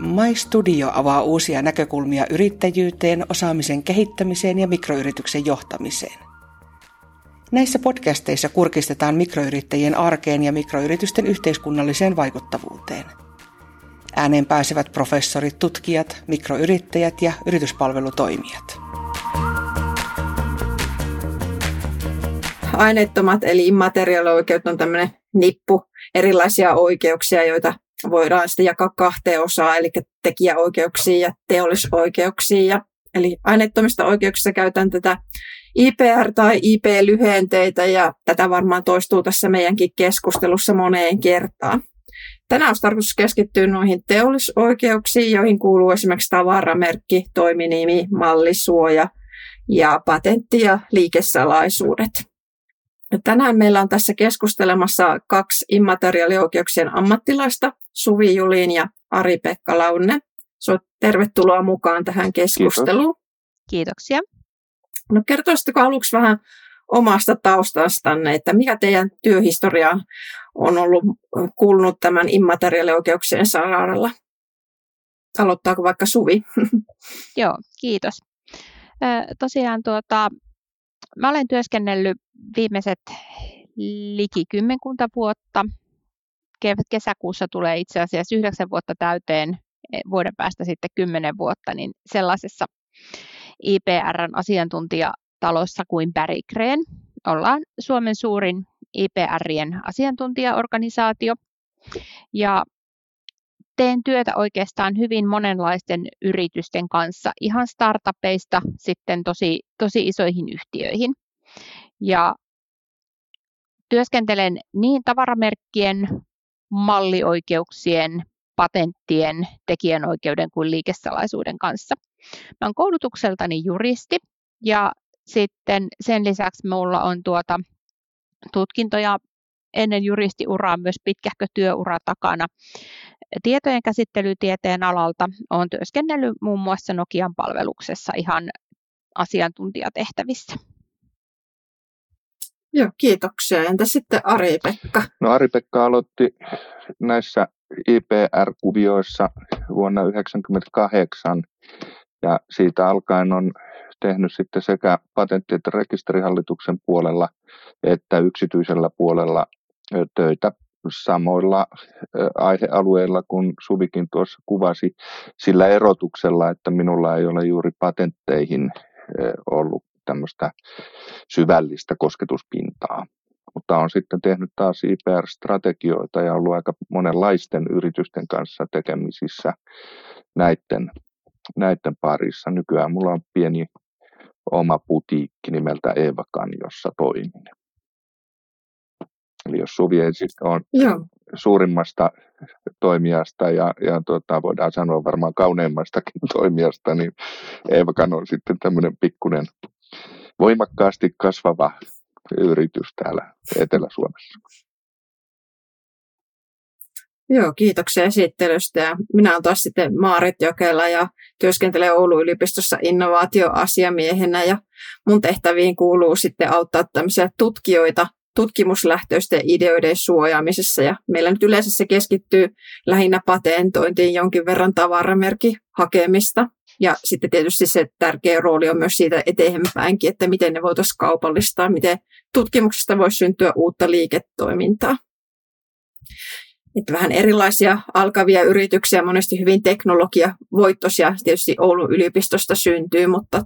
My Studio avaa uusia näkökulmia yrittäjyyteen, osaamisen kehittämiseen ja mikroyrityksen johtamiseen. Näissä podcasteissa kurkistetaan mikroyrittäjien arkeen ja mikroyritysten yhteiskunnalliseen vaikuttavuuteen. Ääneen pääsevät professorit, tutkijat, mikroyrittäjät ja yrityspalvelutoimijat. Aineettomat eli immateriaalioikeudet on tämmöinen nippu erilaisia oikeuksia, joita voidaan sitten jakaa kahteen osaan, eli tekijäoikeuksiin ja teollisoikeuksiin. Ja, eli aineettomista oikeuksista käytän tätä IPR- tai IP-lyhenteitä, ja tätä varmaan toistuu tässä meidänkin keskustelussa moneen kertaan. Tänään olisi tarkoitus keskittyä noihin teollisoikeuksiin, joihin kuuluu esimerkiksi tavaramerkki, toiminimi, mallisuoja ja patentti- ja liikesalaisuudet. Tänään meillä on tässä keskustelemassa kaksi immateriaalioikeuksien ammattilaista, Suvi Julin ja Ari-Pekka Launne. So, tervetuloa mukaan tähän keskusteluun. Kiitoksia. No kertoisitteko aluksi vähän omasta taustastanne, että mikä teidän työhistoria on ollut kuulunut tämän immateriaalioikeuksien saralla? Aloittaako vaikka Suvi? Joo, kiitos. tosiaan tuota, mä olen työskennellyt viimeiset liki kymmenkunta vuotta. Kesäkuussa tulee itse asiassa yhdeksän vuotta täyteen, e, vuoden päästä sitten kymmenen vuotta, niin sellaisessa IPRn asiantuntijatalossa kuin Bergren. Ollaan Suomen suurin IPRien asiantuntijaorganisaatio. Ja teen työtä oikeastaan hyvin monenlaisten yritysten kanssa, ihan startupeista sitten tosi, tosi isoihin yhtiöihin. Ja työskentelen niin tavaramerkkien, mallioikeuksien, patenttien, tekijänoikeuden kuin liikesalaisuuden kanssa. Mä olen koulutukseltani juristi ja sitten sen lisäksi minulla on tuota tutkintoja ennen juristiuraa myös pitkähkö työura takana. Tietojen käsittelytieteen alalta olen työskennellyt muun muassa Nokian palveluksessa ihan asiantuntijatehtävissä. Joo, kiitoksia. Entä sitten Ari-Pekka? No Ari-Pekka aloitti näissä IPR-kuvioissa vuonna 1998 ja siitä alkaen on tehnyt sitten sekä patentti- että rekisterihallituksen puolella että yksityisellä puolella töitä samoilla aihealueilla kuin Suvikin tuossa kuvasi, sillä erotuksella, että minulla ei ole juuri patentteihin ollut tämmöistä syvällistä kosketuspintaa. Mutta on sitten tehnyt taas IPR-strategioita ja ollut aika monenlaisten yritysten kanssa tekemisissä näiden, näiden parissa. Nykyään mulla on pieni oma putiikki nimeltä Evakan, jossa toimin. Eli jos Suvi siis on Joo. suurimmasta toimijasta ja, ja tuota, voidaan sanoa varmaan kauneimmastakin toimijasta, niin Eevakan on sitten tämmöinen pikkuinen voimakkaasti kasvava yritys täällä Etelä-Suomessa. Joo, kiitoksia esittelystä. Ja minä olen taas sitten Maarit Jokela ja työskentelen Oulun yliopistossa innovaatioasiamiehenä ja mun tehtäviin kuuluu sitten auttaa tämmöisiä tutkijoita tutkimuslähtöisten ideoiden suojaamisessa. Ja meillä nyt yleensä se keskittyy lähinnä patentointiin jonkin verran tavaramerkin hakemista. Ja sitten tietysti se tärkeä rooli on myös siitä eteenpäinkin, että miten ne voitaisiin kaupallistaa, miten tutkimuksesta voisi syntyä uutta liiketoimintaa. Että vähän erilaisia alkavia yrityksiä, monesti hyvin teknologiavoittoisia tietysti Oulun yliopistosta syntyy, mutta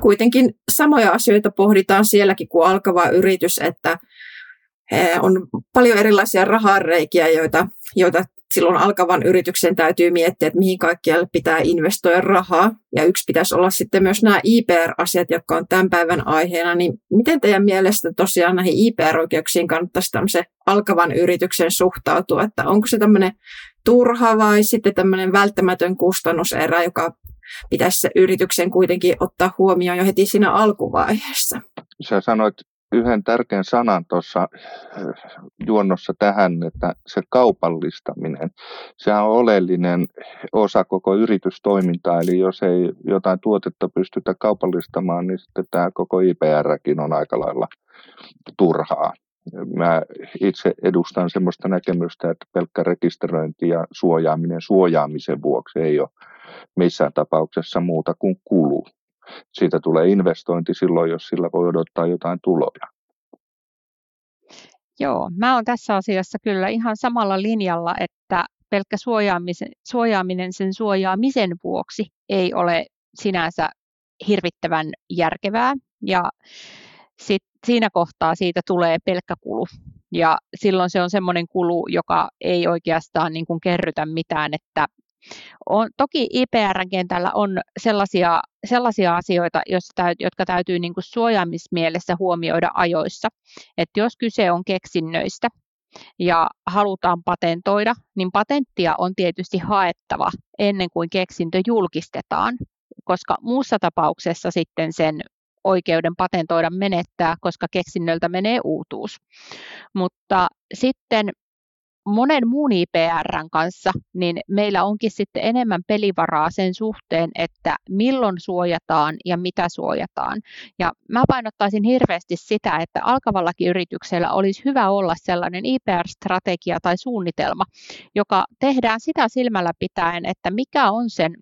kuitenkin samoja asioita pohditaan sielläkin kuin alkava yritys, että on paljon erilaisia rahareikiä, joita, joita silloin alkavan yrityksen täytyy miettiä, että mihin kaikkialle pitää investoida rahaa. Ja yksi pitäisi olla sitten myös nämä IPR-asiat, jotka on tämän päivän aiheena. Niin miten teidän mielestä tosiaan näihin IPR-oikeuksiin kannattaisi tämmöisen alkavan yrityksen suhtautua? Että onko se tämmöinen turha vai sitten tämmöinen välttämätön kustannuserä, joka pitäisi se yrityksen kuitenkin ottaa huomioon jo heti siinä alkuvaiheessa? Sä sanoit yhden tärkeän sanan tuossa juonnossa tähän, että se kaupallistaminen, se on oleellinen osa koko yritystoimintaa, eli jos ei jotain tuotetta pystytä kaupallistamaan, niin sitten tämä koko IPRkin on aika lailla turhaa. Mä itse edustan sellaista näkemystä, että pelkkä rekisteröinti ja suojaaminen suojaamisen vuoksi ei ole missään tapauksessa muuta kuin kulu. Siitä tulee investointi silloin, jos sillä voi odottaa jotain tuloja. Joo, mä oon tässä asiassa kyllä ihan samalla linjalla, että pelkkä suojaamisen, suojaaminen sen suojaamisen vuoksi ei ole sinänsä hirvittävän järkevää. Ja sit siinä kohtaa siitä tulee pelkkä kulu. Ja silloin se on semmoinen kulu, joka ei oikeastaan niin kuin kerrytä mitään, että on, toki IPR-kentällä on sellaisia, sellaisia asioita, jotka täytyy niin kuin suojaamismielessä huomioida ajoissa. Että jos kyse on keksinnöistä ja halutaan patentoida, niin patenttia on tietysti haettava ennen kuin keksintö julkistetaan, koska muussa tapauksessa sitten sen oikeuden patentoida menettää, koska keksinnöltä menee uutuus. Mutta sitten monen muun IPRn kanssa, niin meillä onkin sitten enemmän pelivaraa sen suhteen, että milloin suojataan ja mitä suojataan. Ja mä painottaisin hirveästi sitä, että alkavallakin yrityksellä olisi hyvä olla sellainen IPR-strategia tai suunnitelma, joka tehdään sitä silmällä pitäen, että mikä on sen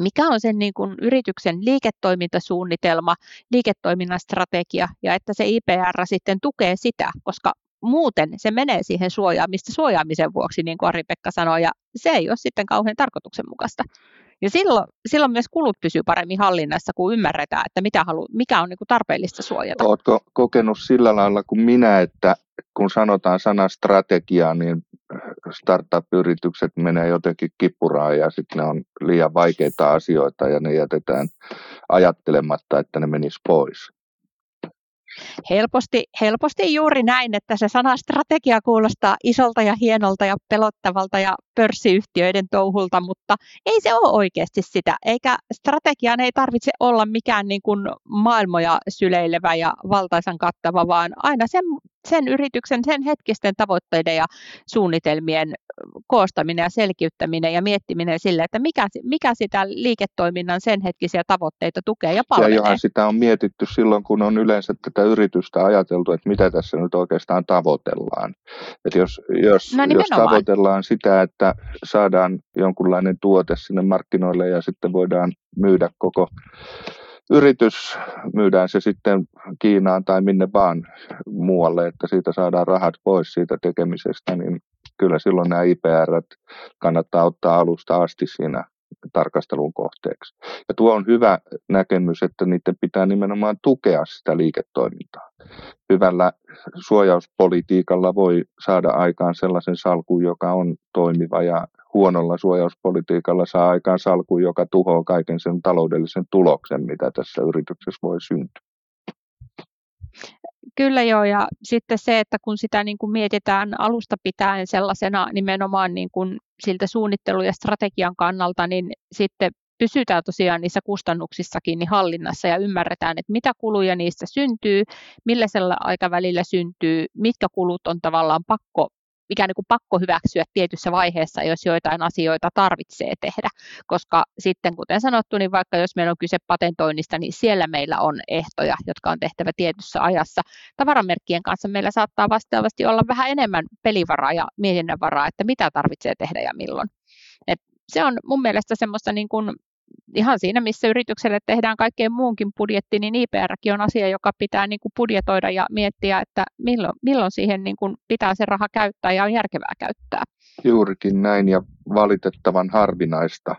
mikä on sen niin kuin yrityksen liiketoimintasuunnitelma, liiketoiminnan strategia ja että se IPR sitten tukee sitä, koska muuten se menee siihen suojaamista suojaamisen vuoksi, niin kuin Ari-Pekka sanoi, ja se ei ole sitten kauhean tarkoituksenmukaista. Ja silloin, silloin myös kulut pysyy paremmin hallinnassa, kun ymmärretään, että mitä halu, mikä on niin kuin tarpeellista suojata. Oletko kokenut sillä lailla kuin minä, että kun sanotaan sana strategia, niin startup-yritykset menee jotenkin kippuraan ja sitten ne on liian vaikeita asioita ja ne jätetään ajattelematta, että ne menis pois. Helposti, helposti juuri näin, että se sana strategia kuulostaa isolta ja hienolta ja pelottavalta ja pörssiyhtiöiden touhulta, mutta ei se ole oikeasti sitä. Eikä strategian ei tarvitse olla mikään niin kuin maailmoja syleilevä ja valtaisan kattava, vaan aina sen, sen yrityksen, sen hetkisten tavoitteiden ja suunnitelmien koostaminen ja selkiyttäminen ja miettiminen sille, että mikä, mikä sitä liiketoiminnan sen hetkisiä tavoitteita tukee ja palvelee. Ja johan sitä on mietitty silloin, kun on yleensä tätä yritystä ajateltu, että mitä tässä nyt oikeastaan tavoitellaan. Että jos, jos, no jos tavoitellaan sitä, että saadaan jonkunlainen tuote sinne markkinoille ja sitten voidaan myydä koko yritys, myydään se sitten Kiinaan tai minne vaan muualle, että siitä saadaan rahat pois siitä tekemisestä, niin kyllä silloin nämä IPR kannattaa ottaa alusta asti siinä tarkastelun kohteeksi. Ja tuo on hyvä näkemys, että niiden pitää nimenomaan tukea sitä liiketoimintaa. Hyvällä suojauspolitiikalla voi saada aikaan sellaisen salkun, joka on toimiva ja huonolla suojauspolitiikalla saa aikaan salkun, joka tuhoaa kaiken sen taloudellisen tuloksen, mitä tässä yrityksessä voi syntyä. Kyllä joo, ja sitten se, että kun sitä niin kuin mietitään alusta pitäen sellaisena nimenomaan niin kuin siltä suunnittelu- ja strategian kannalta, niin sitten pysytään tosiaan niissä kustannuksissakin niin hallinnassa ja ymmärretään, että mitä kuluja niistä syntyy, millä aikavälillä syntyy, mitkä kulut on tavallaan pakko ikään kuin pakko hyväksyä tietyssä vaiheessa, jos joitain asioita tarvitsee tehdä. Koska sitten, kuten sanottu, niin vaikka jos meillä on kyse patentoinnista, niin siellä meillä on ehtoja, jotka on tehtävä tietyssä ajassa. Tavaramerkkien kanssa meillä saattaa vastaavasti olla vähän enemmän pelivaraa ja mietinnänvaraa, että mitä tarvitsee tehdä ja milloin. Et se on mun mielestä semmoista niin kuin ihan siinä, missä yritykselle tehdään kaikkeen muunkin budjetti, niin IPRkin on asia, joka pitää niin kuin budjetoida ja miettiä, että milloin, milloin siihen niin kuin pitää se raha käyttää ja on järkevää käyttää. Juurikin näin ja valitettavan harvinaista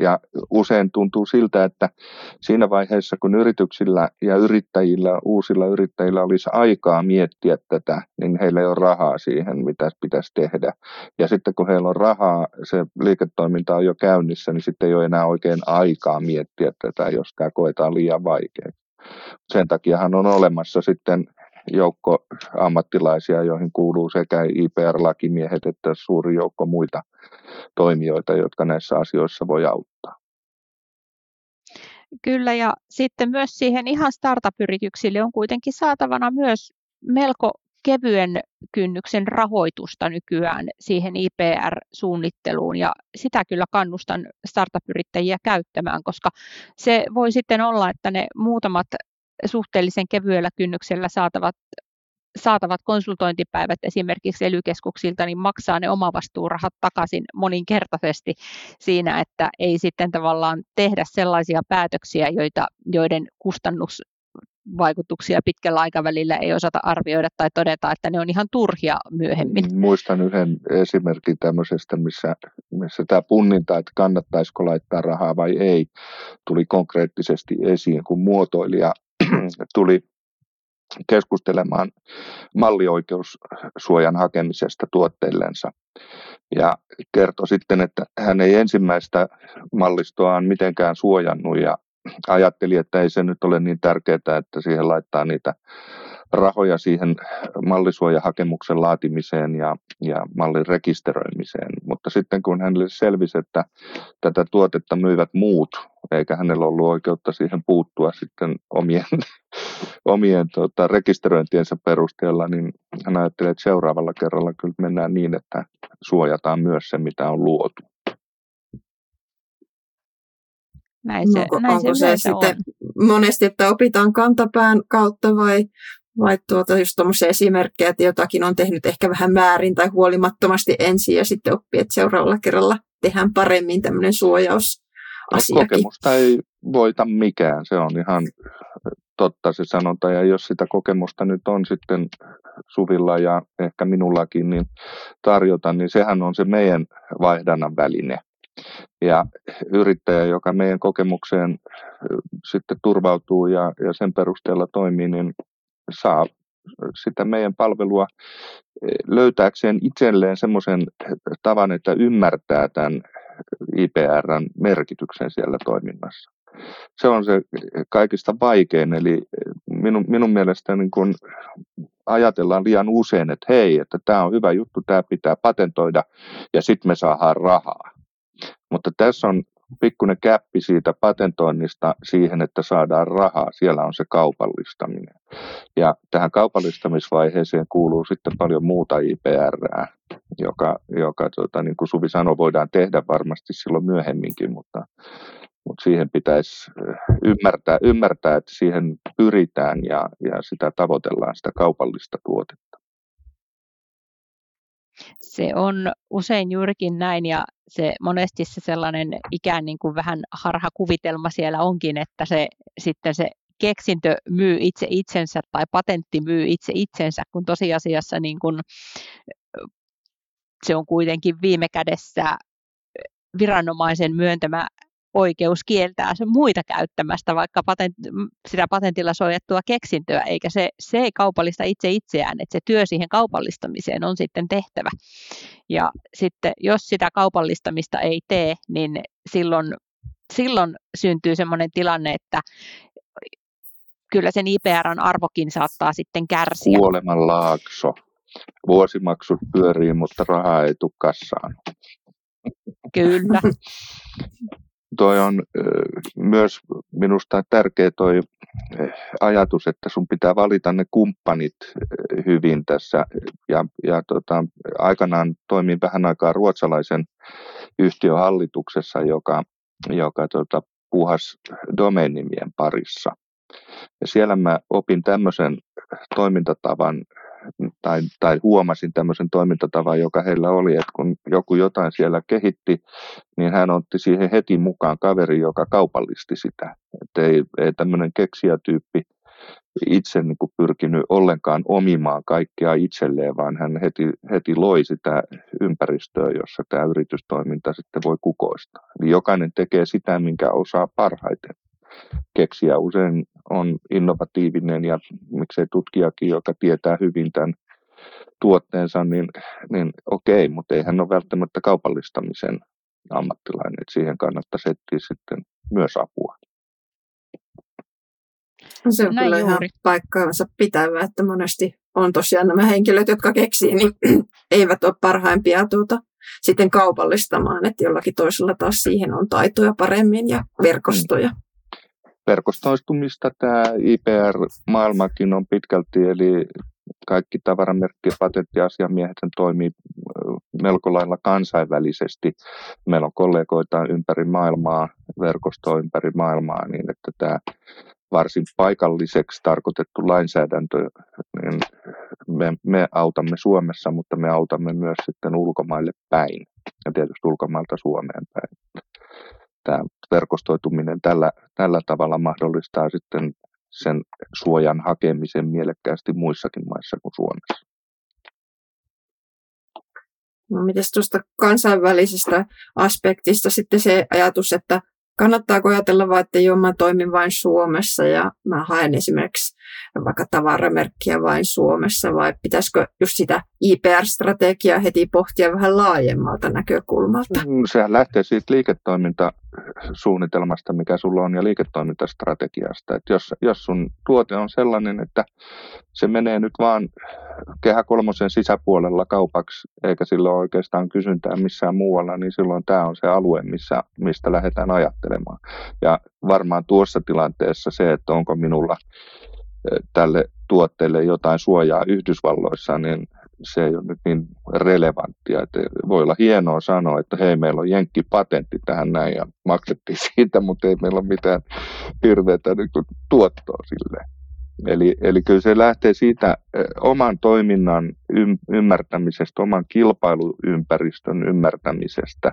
ja usein tuntuu siltä, että siinä vaiheessa, kun yrityksillä ja yrittäjillä, uusilla yrittäjillä olisi aikaa miettiä tätä, niin heillä ei ole rahaa siihen, mitä pitäisi tehdä. Ja sitten kun heillä on rahaa, se liiketoiminta on jo käynnissä, niin sitten ei ole enää oikein aikaa miettiä tätä, jos tämä koetaan liian vaikeaa. Sen takiahan on olemassa sitten joukko ammattilaisia, joihin kuuluu sekä IPR-lakimiehet että suuri joukko muita toimijoita, jotka näissä asioissa voi auttaa. Kyllä, ja sitten myös siihen ihan startup-yrityksille on kuitenkin saatavana myös melko kevyen kynnyksen rahoitusta nykyään siihen IPR-suunnitteluun ja sitä kyllä kannustan startup-yrittäjiä käyttämään, koska se voi sitten olla, että ne muutamat suhteellisen kevyellä kynnyksellä saatavat saatavat konsultointipäivät esimerkiksi ely niin maksaa ne omavastuurahat takaisin moninkertaisesti siinä, että ei sitten tavallaan tehdä sellaisia päätöksiä, joita, joiden kustannus vaikutuksia pitkällä aikavälillä ei osata arvioida tai todeta, että ne on ihan turhia myöhemmin. Mm, muistan yhden esimerkin tämmöisestä, missä, missä tämä punninta, että kannattaisiko laittaa rahaa vai ei, tuli konkreettisesti esiin, kun muotoilija tuli keskustelemaan mallioikeussuojan hakemisesta tuotteillensa. Ja kertoi sitten, että hän ei ensimmäistä mallistoaan mitenkään suojannut ja ajatteli, että ei se nyt ole niin tärkeää, että siihen laittaa niitä rahoja siihen mallisuojahakemuksen laatimiseen ja, ja mallin rekisteröimiseen. Mutta sitten kun hänelle selvisi, että tätä tuotetta myivät muut, eikä hänellä ollut oikeutta siihen puuttua sitten omien, omien tota, rekisteröintiensä perusteella, niin hän ajatteli, että seuraavalla kerralla kyllä mennään niin, että suojataan myös se, mitä on luotu. Näin se, no, näin onko se, se sitten on. monesti, että opitaan kantapään kautta vai, vai tuota just tuommoisia esimerkkejä, että jotakin on tehnyt ehkä vähän määrin tai huolimattomasti ensin ja sitten oppii, että seuraavalla kerralla tehdään paremmin tämmöinen suojaus. Kokemusta ei voita mikään, se on ihan totta se sanonta, ja jos sitä kokemusta nyt on sitten Suvilla ja ehkä minullakin niin tarjota, niin sehän on se meidän vaihdannan väline. Ja yrittäjä, joka meidän kokemukseen sitten turvautuu ja, ja sen perusteella toimii, niin saa sitä meidän palvelua löytääkseen itselleen semmoisen tavan, että ymmärtää tämän IPRn merkityksen siellä toiminnassa. Se on se kaikista vaikein, eli minun, minun mielestäni niin kun ajatellaan liian usein, että hei, että tämä on hyvä juttu, tämä pitää patentoida ja sitten me saadaan rahaa. Mutta tässä on pikkuinen käppi siitä patentoinnista siihen, että saadaan rahaa. Siellä on se kaupallistaminen. Ja tähän kaupallistamisvaiheeseen kuuluu sitten paljon muuta IPR, joka, joka tota, niin kuin Suvi sanoi, voidaan tehdä varmasti silloin myöhemminkin, mutta, mutta siihen pitäisi ymmärtää, ymmärtää, että siihen pyritään ja, ja sitä tavoitellaan, sitä kaupallista tuotetta. Se on usein juurikin näin ja se monesti se sellainen ikään niin kuin vähän harhakuvitelma siellä onkin, että se sitten se keksintö myy itse itsensä tai patentti myy itse itsensä, kun tosiasiassa niin kuin se on kuitenkin viime kädessä viranomaisen myöntämä oikeus kieltää se muita käyttämästä vaikka patent, sitä patentilla suojattua keksintöä, eikä se, se ei kaupallista itse itseään, että se työ siihen kaupallistamiseen on sitten tehtävä. Ja sitten jos sitä kaupallistamista ei tee, niin silloin, silloin syntyy sellainen tilanne, että kyllä sen IPRn arvokin saattaa sitten kärsiä. Kuoleman laakso. Vuosimaksut pyörii, mutta rahaa ei tule kassaan. Kyllä. toi on myös minusta tärkeä toi ajatus, että sun pitää valita ne kumppanit hyvin tässä. Ja, ja tota, aikanaan toimin vähän aikaa ruotsalaisen yhtiön hallituksessa, joka, joka tota, puhas domeinimien parissa. Ja siellä mä opin tämmöisen toimintatavan, tai, tai huomasin tämmöisen toimintatavan, joka heillä oli, että kun joku jotain siellä kehitti, niin hän otti siihen heti mukaan kaveri, joka kaupallisti sitä. Että ei, ei tämmöinen keksijätyyppi itse niin kuin pyrkinyt ollenkaan omimaan kaikkea itselleen, vaan hän heti, heti loi sitä ympäristöä, jossa tämä yritystoiminta sitten voi kukoistaa. Eli jokainen tekee sitä, minkä osaa parhaiten keksiä usein on innovatiivinen ja miksei tutkijakin, joka tietää hyvin tämän tuotteensa, niin, niin okei, mutta ei hän ole välttämättä kaupallistamisen ammattilainen, että siihen kannattaisi etsiä sitten myös apua. Se on Näin kyllä juuri. ihan paikkaansa pitävä, että monesti on tosiaan nämä henkilöt, jotka keksii, niin eivät ole parhaimpia tuota, sitten kaupallistamaan, että jollakin toisella taas siihen on taitoja paremmin ja verkostoja verkostoistumista tämä IPR-maailmakin on pitkälti, eli kaikki tavaramerkki- ja patenttiasiamiehet toimii melko lailla kansainvälisesti. Meillä on kollegoita ympäri maailmaa, verkostoa ympäri maailmaa, niin että tämä varsin paikalliseksi tarkoitettu lainsäädäntö niin me, me autamme Suomessa, mutta me autamme myös sitten ulkomaille päin ja tietysti ulkomailta Suomeen päin. Tämä verkostoituminen tällä, tällä tavalla mahdollistaa sitten sen suojan hakemisen mielekkäästi muissakin maissa kuin Suomessa. No, miten tuosta kansainvälisestä aspektista sitten se ajatus, että kannattaako ajatella vain, että joo, mä toimin vain Suomessa ja mä haen esimerkiksi vaikka tavaramerkkiä vain Suomessa, vai pitäisikö just sitä IPR-strategiaa heti pohtia vähän laajemmalta näkökulmalta? Mm, sehän lähtee siitä liiketoimintasuunnitelmasta, mikä sulla on, ja liiketoimintastrategiasta. Että jos, jos sun tuote on sellainen, että se menee nyt vaan kehä kolmosen sisäpuolella kaupaksi, eikä sillä ole oikeastaan kysyntää missään muualla, niin silloin tämä on se alue, missä, mistä lähdetään ajattelemaan. Ja varmaan tuossa tilanteessa se, että onko minulla tälle tuotteelle jotain suojaa Yhdysvalloissa, niin se ei ole nyt niin relevanttia. Että voi olla hienoa sanoa, että hei, meillä on jenkkipatentti tähän näin ja maksettiin siitä, mutta ei meillä ole mitään hirveätä niin tuottoa sille. Eli, eli kyllä se lähtee siitä oman toiminnan ymmärtämisestä, oman kilpailuympäristön ymmärtämisestä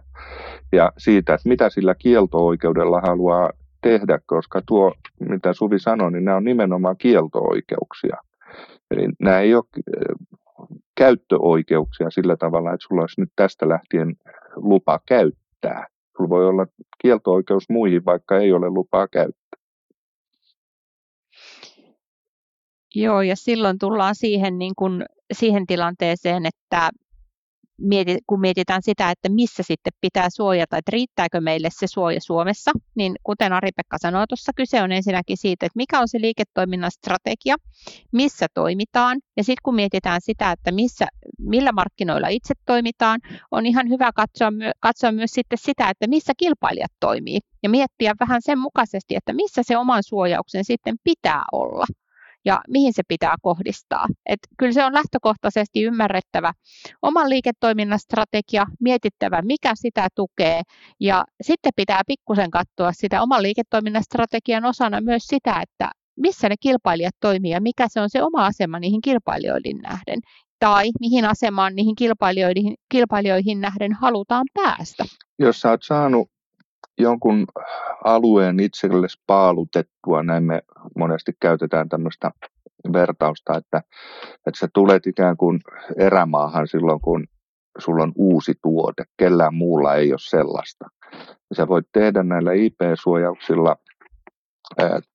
ja siitä, että mitä sillä kielto-oikeudella haluaa tehdä, koska tuo, mitä Suvi sanoi, niin nämä on nimenomaan kielto-oikeuksia. Eli nämä ei ole äh, käyttöoikeuksia sillä tavalla, että sulla olisi nyt tästä lähtien lupa käyttää. Sulla voi olla kielto-oikeus muihin, vaikka ei ole lupaa käyttää. Joo, ja silloin tullaan siihen, niin kuin, siihen tilanteeseen, että mieti, kun mietitään sitä, että missä sitten pitää suojata, että riittääkö meille se suoja Suomessa, niin kuten Ari-Pekka sanoi tuossa, kyse on ensinnäkin siitä, että mikä on se liiketoiminnan strategia, missä toimitaan, ja sitten kun mietitään sitä, että missä, millä markkinoilla itse toimitaan, on ihan hyvä katsoa, katsoa myös sitten sitä, että missä kilpailijat toimii, ja miettiä vähän sen mukaisesti, että missä se oman suojauksen sitten pitää olla ja mihin se pitää kohdistaa. Et kyllä se on lähtökohtaisesti ymmärrettävä oman liiketoiminnan strategia, mietittävä mikä sitä tukee ja sitten pitää pikkusen katsoa sitä oman liiketoiminnan strategian osana myös sitä, että missä ne kilpailijat toimii ja mikä se on se oma asema niihin kilpailijoihin nähden tai mihin asemaan niihin kilpailijoihin, kilpailijoihin nähden halutaan päästä. Jos sä oot saanut jonkun alueen itsellesi paalutettua, näin me monesti käytetään tämmöistä vertausta, että, että sä tulet ikään kuin erämaahan silloin, kun sulla on uusi tuote, kellään muulla ei ole sellaista. Ja sä voit tehdä näillä IP-suojauksilla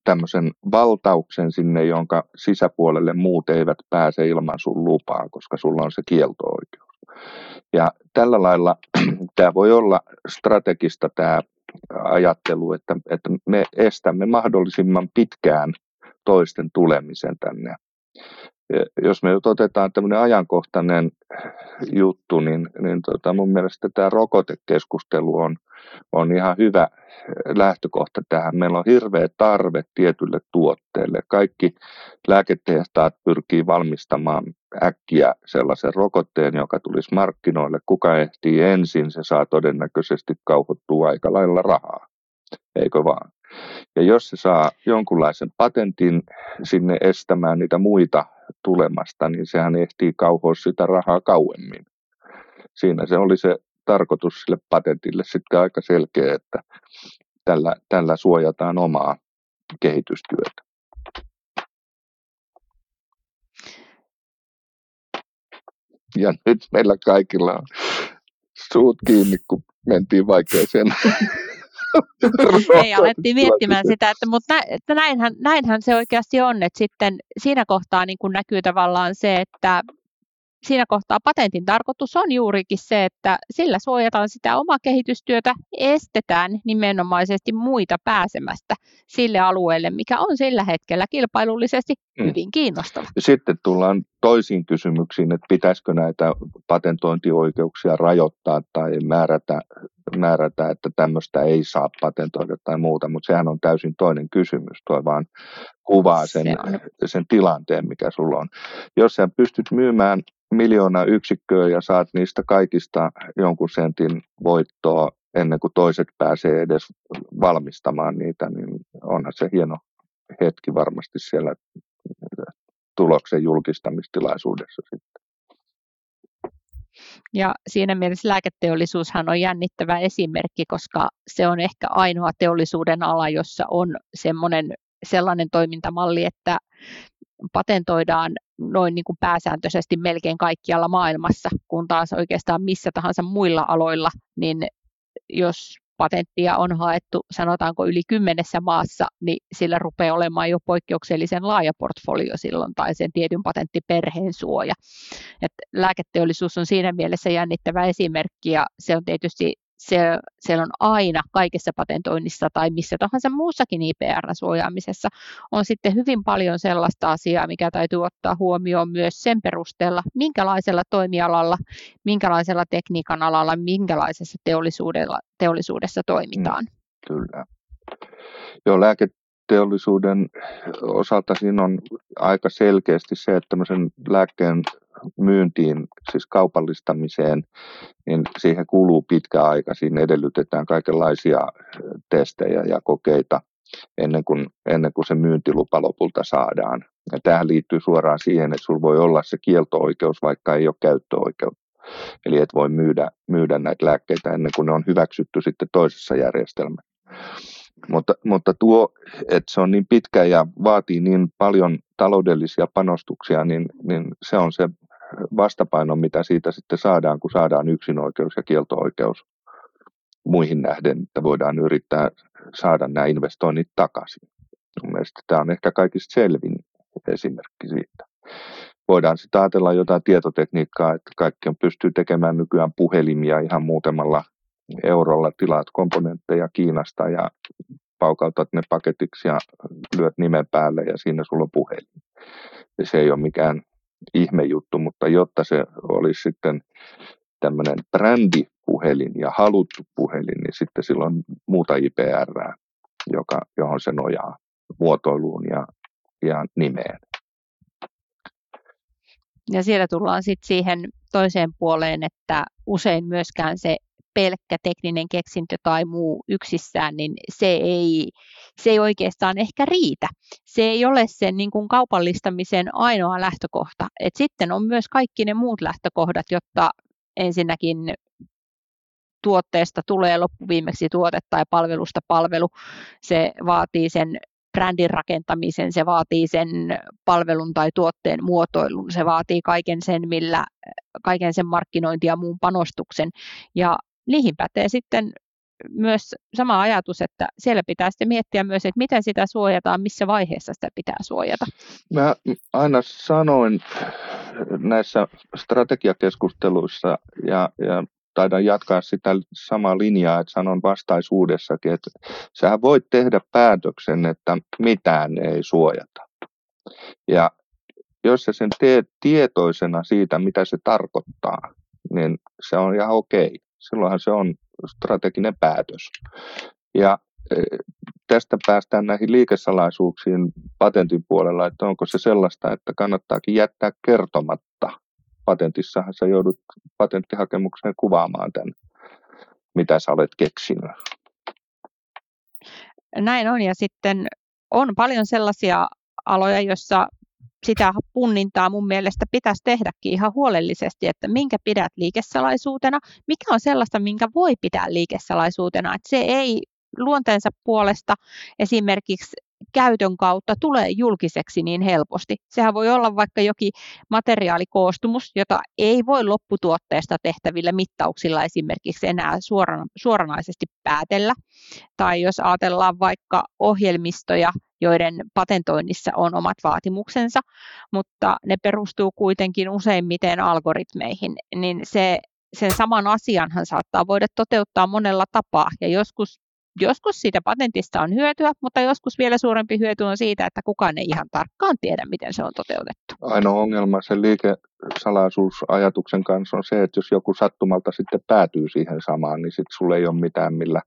tämmöisen valtauksen sinne, jonka sisäpuolelle muut eivät pääse ilman sun lupaa, koska sulla on se kielto-oikeus. Ja tällä lailla tämä voi olla strategista tämä ajattelu, että, että me estämme mahdollisimman pitkään toisten tulemisen tänne. Jos me nyt otetaan tämmöinen ajankohtainen juttu, niin, niin tota mun mielestä tämä rokotekeskustelu on, on ihan hyvä lähtökohta tähän. Meillä on hirveä tarve tietylle tuotteelle. Kaikki lääketehtaat pyrkii valmistamaan äkkiä sellaisen rokotteen, joka tulisi markkinoille. Kuka ehtii ensin, se saa todennäköisesti kauhottua aika lailla rahaa. Eikö vaan? Ja jos se saa jonkunlaisen patentin sinne estämään niitä muita tulemasta, niin sehän ehtii kauhoa sitä rahaa kauemmin. Siinä se oli se tarkoitus sille patentille sitten aika selkeä, että tällä, tällä suojataan omaa kehitystyötä. Ja nyt meillä kaikilla on suut kiinni, kun mentiin vaikeeseen Ei, alettiin miettimään sitä, että, mutta nä, että näinhän, näinhän se oikeasti on, että sitten siinä kohtaa niin kuin näkyy tavallaan se, että siinä kohtaa patentin tarkoitus on juurikin se, että sillä suojataan sitä omaa kehitystyötä, estetään nimenomaisesti muita pääsemästä sille alueelle, mikä on sillä hetkellä kilpailullisesti mm. hyvin kiinnostava. Sitten tullaan toisiin kysymyksiin, että pitäisikö näitä patentointioikeuksia rajoittaa tai määrätä, määrätä että tämmöistä ei saa patentoida tai muuta, mutta sehän on täysin toinen kysymys, tuo vaan kuvaa sen, se sen tilanteen, mikä sulla on. Jos sä pystyt myymään miljoona yksikköä ja saat niistä kaikista jonkun sentin voittoa ennen kuin toiset pääsee edes valmistamaan niitä, niin onhan se hieno hetki varmasti siellä tuloksen julkistamistilaisuudessa sitten. Ja siinä mielessä lääketeollisuushan on jännittävä esimerkki, koska se on ehkä ainoa teollisuuden ala, jossa on semmoinen, sellainen toimintamalli, että patentoidaan noin niin kuin pääsääntöisesti melkein kaikkialla maailmassa, kun taas oikeastaan missä tahansa muilla aloilla, niin jos patenttia on haettu, sanotaanko yli kymmenessä maassa, niin sillä rupeaa olemaan jo poikkeuksellisen laaja portfolio silloin tai sen tietyn patenttiperheen suoja. Et lääketeollisuus on siinä mielessä jännittävä esimerkki ja se on tietysti se, siellä on aina kaikessa patentoinnissa tai missä tahansa muussakin IPR-suojaamisessa on sitten hyvin paljon sellaista asiaa, mikä täytyy ottaa huomioon myös sen perusteella, minkälaisella toimialalla, minkälaisella tekniikan alalla, minkälaisessa teollisuudella, teollisuudessa toimitaan. Mm, kyllä. Joo, lääketeollisuuden osalta siinä on aika selkeästi se, että tämmöisen lääkkeen myyntiin, siis kaupallistamiseen, niin siihen kuluu pitkä aika. Siinä edellytetään kaikenlaisia testejä ja kokeita ennen kuin, ennen kuin se myyntilupa lopulta saadaan. Ja tähän liittyy suoraan siihen, että sinulla voi olla se kielto-oikeus, vaikka ei ole käyttöoikeus. Eli et voi myydä, myydä näitä lääkkeitä ennen kuin ne on hyväksytty sitten toisessa järjestelmässä. Mutta, mutta tuo, että se on niin pitkä ja vaatii niin paljon taloudellisia panostuksia, niin, niin se on se vastapaino, mitä siitä sitten saadaan, kun saadaan yksinoikeus ja kielto-oikeus muihin nähden, että voidaan yrittää saada nämä investoinnit takaisin. Mielestäni tämä on ehkä kaikista selvin esimerkki siitä. Voidaan sitten ajatella jotain tietotekniikkaa, että kaikki on pystyy tekemään nykyään puhelimia ihan muutamalla eurolla, tilaat komponentteja Kiinasta ja paukautat ne paketiksi ja lyöt nimen päälle ja siinä sulla on puhelin. Se ei ole mikään ihmejuttu, mutta jotta se olisi sitten tämmöinen brändipuhelin ja haluttu puhelin, niin sitten silloin muuta IPR, joka, johon se nojaa muotoiluun ja, ja nimeen. Ja siellä tullaan sitten siihen toiseen puoleen, että usein myöskään se pelkkä tekninen keksintö tai muu yksissään, niin se ei, se ei oikeastaan ehkä riitä. Se ei ole sen niin kuin kaupallistamisen ainoa lähtökohta. Et sitten on myös kaikki ne muut lähtökohdat, jotta ensinnäkin tuotteesta tulee loppuviimeksi tuote tai palvelusta palvelu. Se vaatii sen brändin rakentamisen, se vaatii sen palvelun tai tuotteen muotoilun, se vaatii kaiken sen, millä, kaiken sen markkinointi ja muun panostuksen. Ja niihin pätee sitten myös sama ajatus, että siellä pitää sitten miettiä myös, että miten sitä suojataan, missä vaiheessa sitä pitää suojata. Mä aina sanoin näissä strategiakeskusteluissa ja, ja taidan jatkaa sitä samaa linjaa, että sanon vastaisuudessakin, että sä voit tehdä päätöksen, että mitään ei suojata. Ja jos sä sen teet tietoisena siitä, mitä se tarkoittaa, niin se on ihan okei silloinhan se on strateginen päätös. Ja e, tästä päästään näihin liikesalaisuuksiin patentin puolella, että onko se sellaista, että kannattaakin jättää kertomatta. Patentissahan sä joudut patenttihakemukseen kuvaamaan tämän, mitä sä olet keksinyt. Näin on, ja sitten on paljon sellaisia aloja, joissa sitä punnintaa mun mielestä pitäisi tehdäkin ihan huolellisesti, että minkä pidät liikesalaisuutena, mikä on sellaista, minkä voi pitää liikesalaisuutena, että se ei luonteensa puolesta. Esimerkiksi käytön kautta tulee julkiseksi niin helposti. Sehän voi olla vaikka jokin materiaalikoostumus, jota ei voi lopputuotteesta tehtävillä mittauksilla esimerkiksi enää suorana, suoranaisesti päätellä. Tai jos ajatellaan vaikka ohjelmistoja, joiden patentoinnissa on omat vaatimuksensa, mutta ne perustuu kuitenkin useimmiten algoritmeihin, niin se, sen saman asianhan saattaa voida toteuttaa monella tapaa, ja joskus joskus siitä patentista on hyötyä, mutta joskus vielä suurempi hyöty on siitä, että kukaan ei ihan tarkkaan tiedä, miten se on toteutettu. Ainoa ongelma sen liikesalaisuusajatuksen kanssa on se, että jos joku sattumalta sitten päätyy siihen samaan, niin sitten sulla ei ole mitään millä,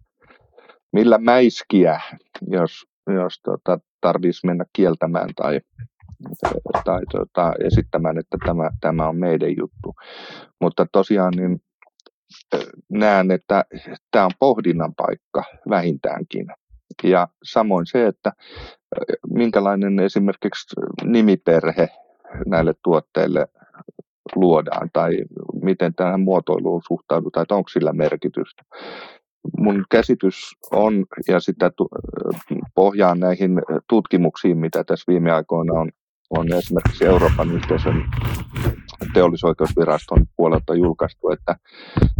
millä mäiskiä, jos, jos tota, tarvitsisi mennä kieltämään tai, tai tota, esittämään, että tämä, tämä on meidän juttu. Mutta tosiaan niin näen, että tämä on pohdinnan paikka vähintäänkin. Ja samoin se, että minkälainen esimerkiksi nimiperhe näille tuotteille luodaan tai miten tähän muotoiluun suhtaudutaan, että onko sillä merkitystä. Mun käsitys on, ja sitä pohjaan näihin tutkimuksiin, mitä tässä viime aikoina on, on esimerkiksi Euroopan yhteisön teollisoikeusviraston puolelta julkaistu, että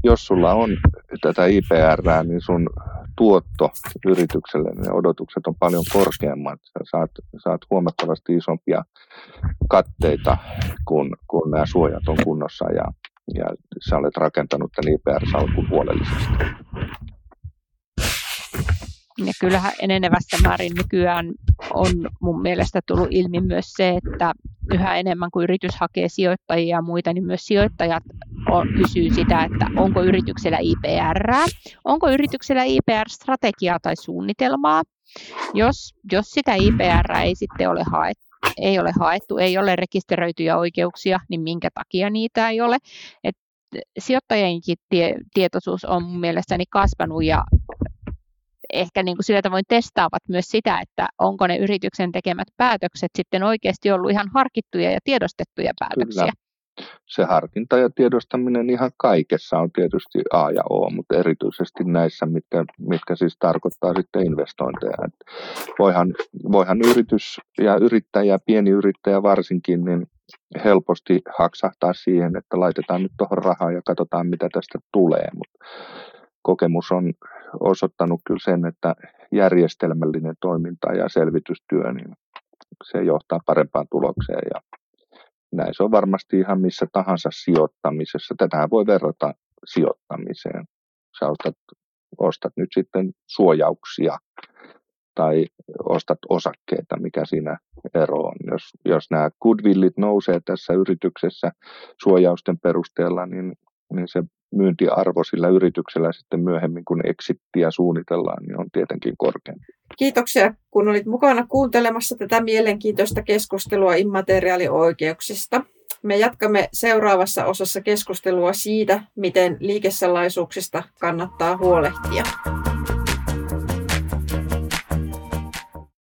jos sulla on tätä IPR, niin sun tuotto yritykselle, ne odotukset on paljon korkeammat. Sä saat, saat huomattavasti isompia katteita, kun, kun nämä suojat on kunnossa ja, ja sä olet rakentanut tämän IPR-salkun huolellisesti. Ja kyllähän enenevässä määrin nykyään on mun mielestä tullut ilmi myös se, että yhä enemmän kuin yritys hakee sijoittajia ja muita, niin myös sijoittajat on, kysyy sitä, että onko yrityksellä IPR, onko yrityksellä IPR-strategiaa tai suunnitelmaa. Jos, jos sitä IPR ei sitten ole haettu, ei ole haettu, ei ole rekisteröityjä oikeuksia, niin minkä takia niitä ei ole. Et sijoittajienkin tie, tietoisuus on mielestäni kasvanut ja ehkä niin kuin sillä tavoin testaavat myös sitä, että onko ne yrityksen tekemät päätökset sitten oikeasti ollut ihan harkittuja ja tiedostettuja päätöksiä. Kyllä. Se harkinta ja tiedostaminen ihan kaikessa on tietysti A ja O, mutta erityisesti näissä, mitkä, mitkä siis tarkoittaa sitten investointeja. Et voihan, voihan yritys ja yrittäjä, pieni yrittäjä varsinkin, niin helposti haksahtaa siihen, että laitetaan nyt tuohon rahaa ja katsotaan, mitä tästä tulee. Mutta kokemus on osoittanut kyllä sen, että järjestelmällinen toiminta ja selvitystyö, niin se johtaa parempaan tulokseen ja näin se on varmasti ihan missä tahansa sijoittamisessa. Tätä voi verrata sijoittamiseen. Sä ostat, ostat nyt sitten suojauksia tai ostat osakkeita, mikä siinä ero on. Jos, jos nämä goodwillit nousee tässä yrityksessä suojausten perusteella, niin, niin se myyntiarvo sillä yrityksellä sitten myöhemmin, kun exittiä suunnitellaan, niin on tietenkin korkeampi. Kiitoksia, kun olit mukana kuuntelemassa tätä mielenkiintoista keskustelua immateriaalioikeuksista. Me jatkamme seuraavassa osassa keskustelua siitä, miten liikesalaisuuksista kannattaa huolehtia.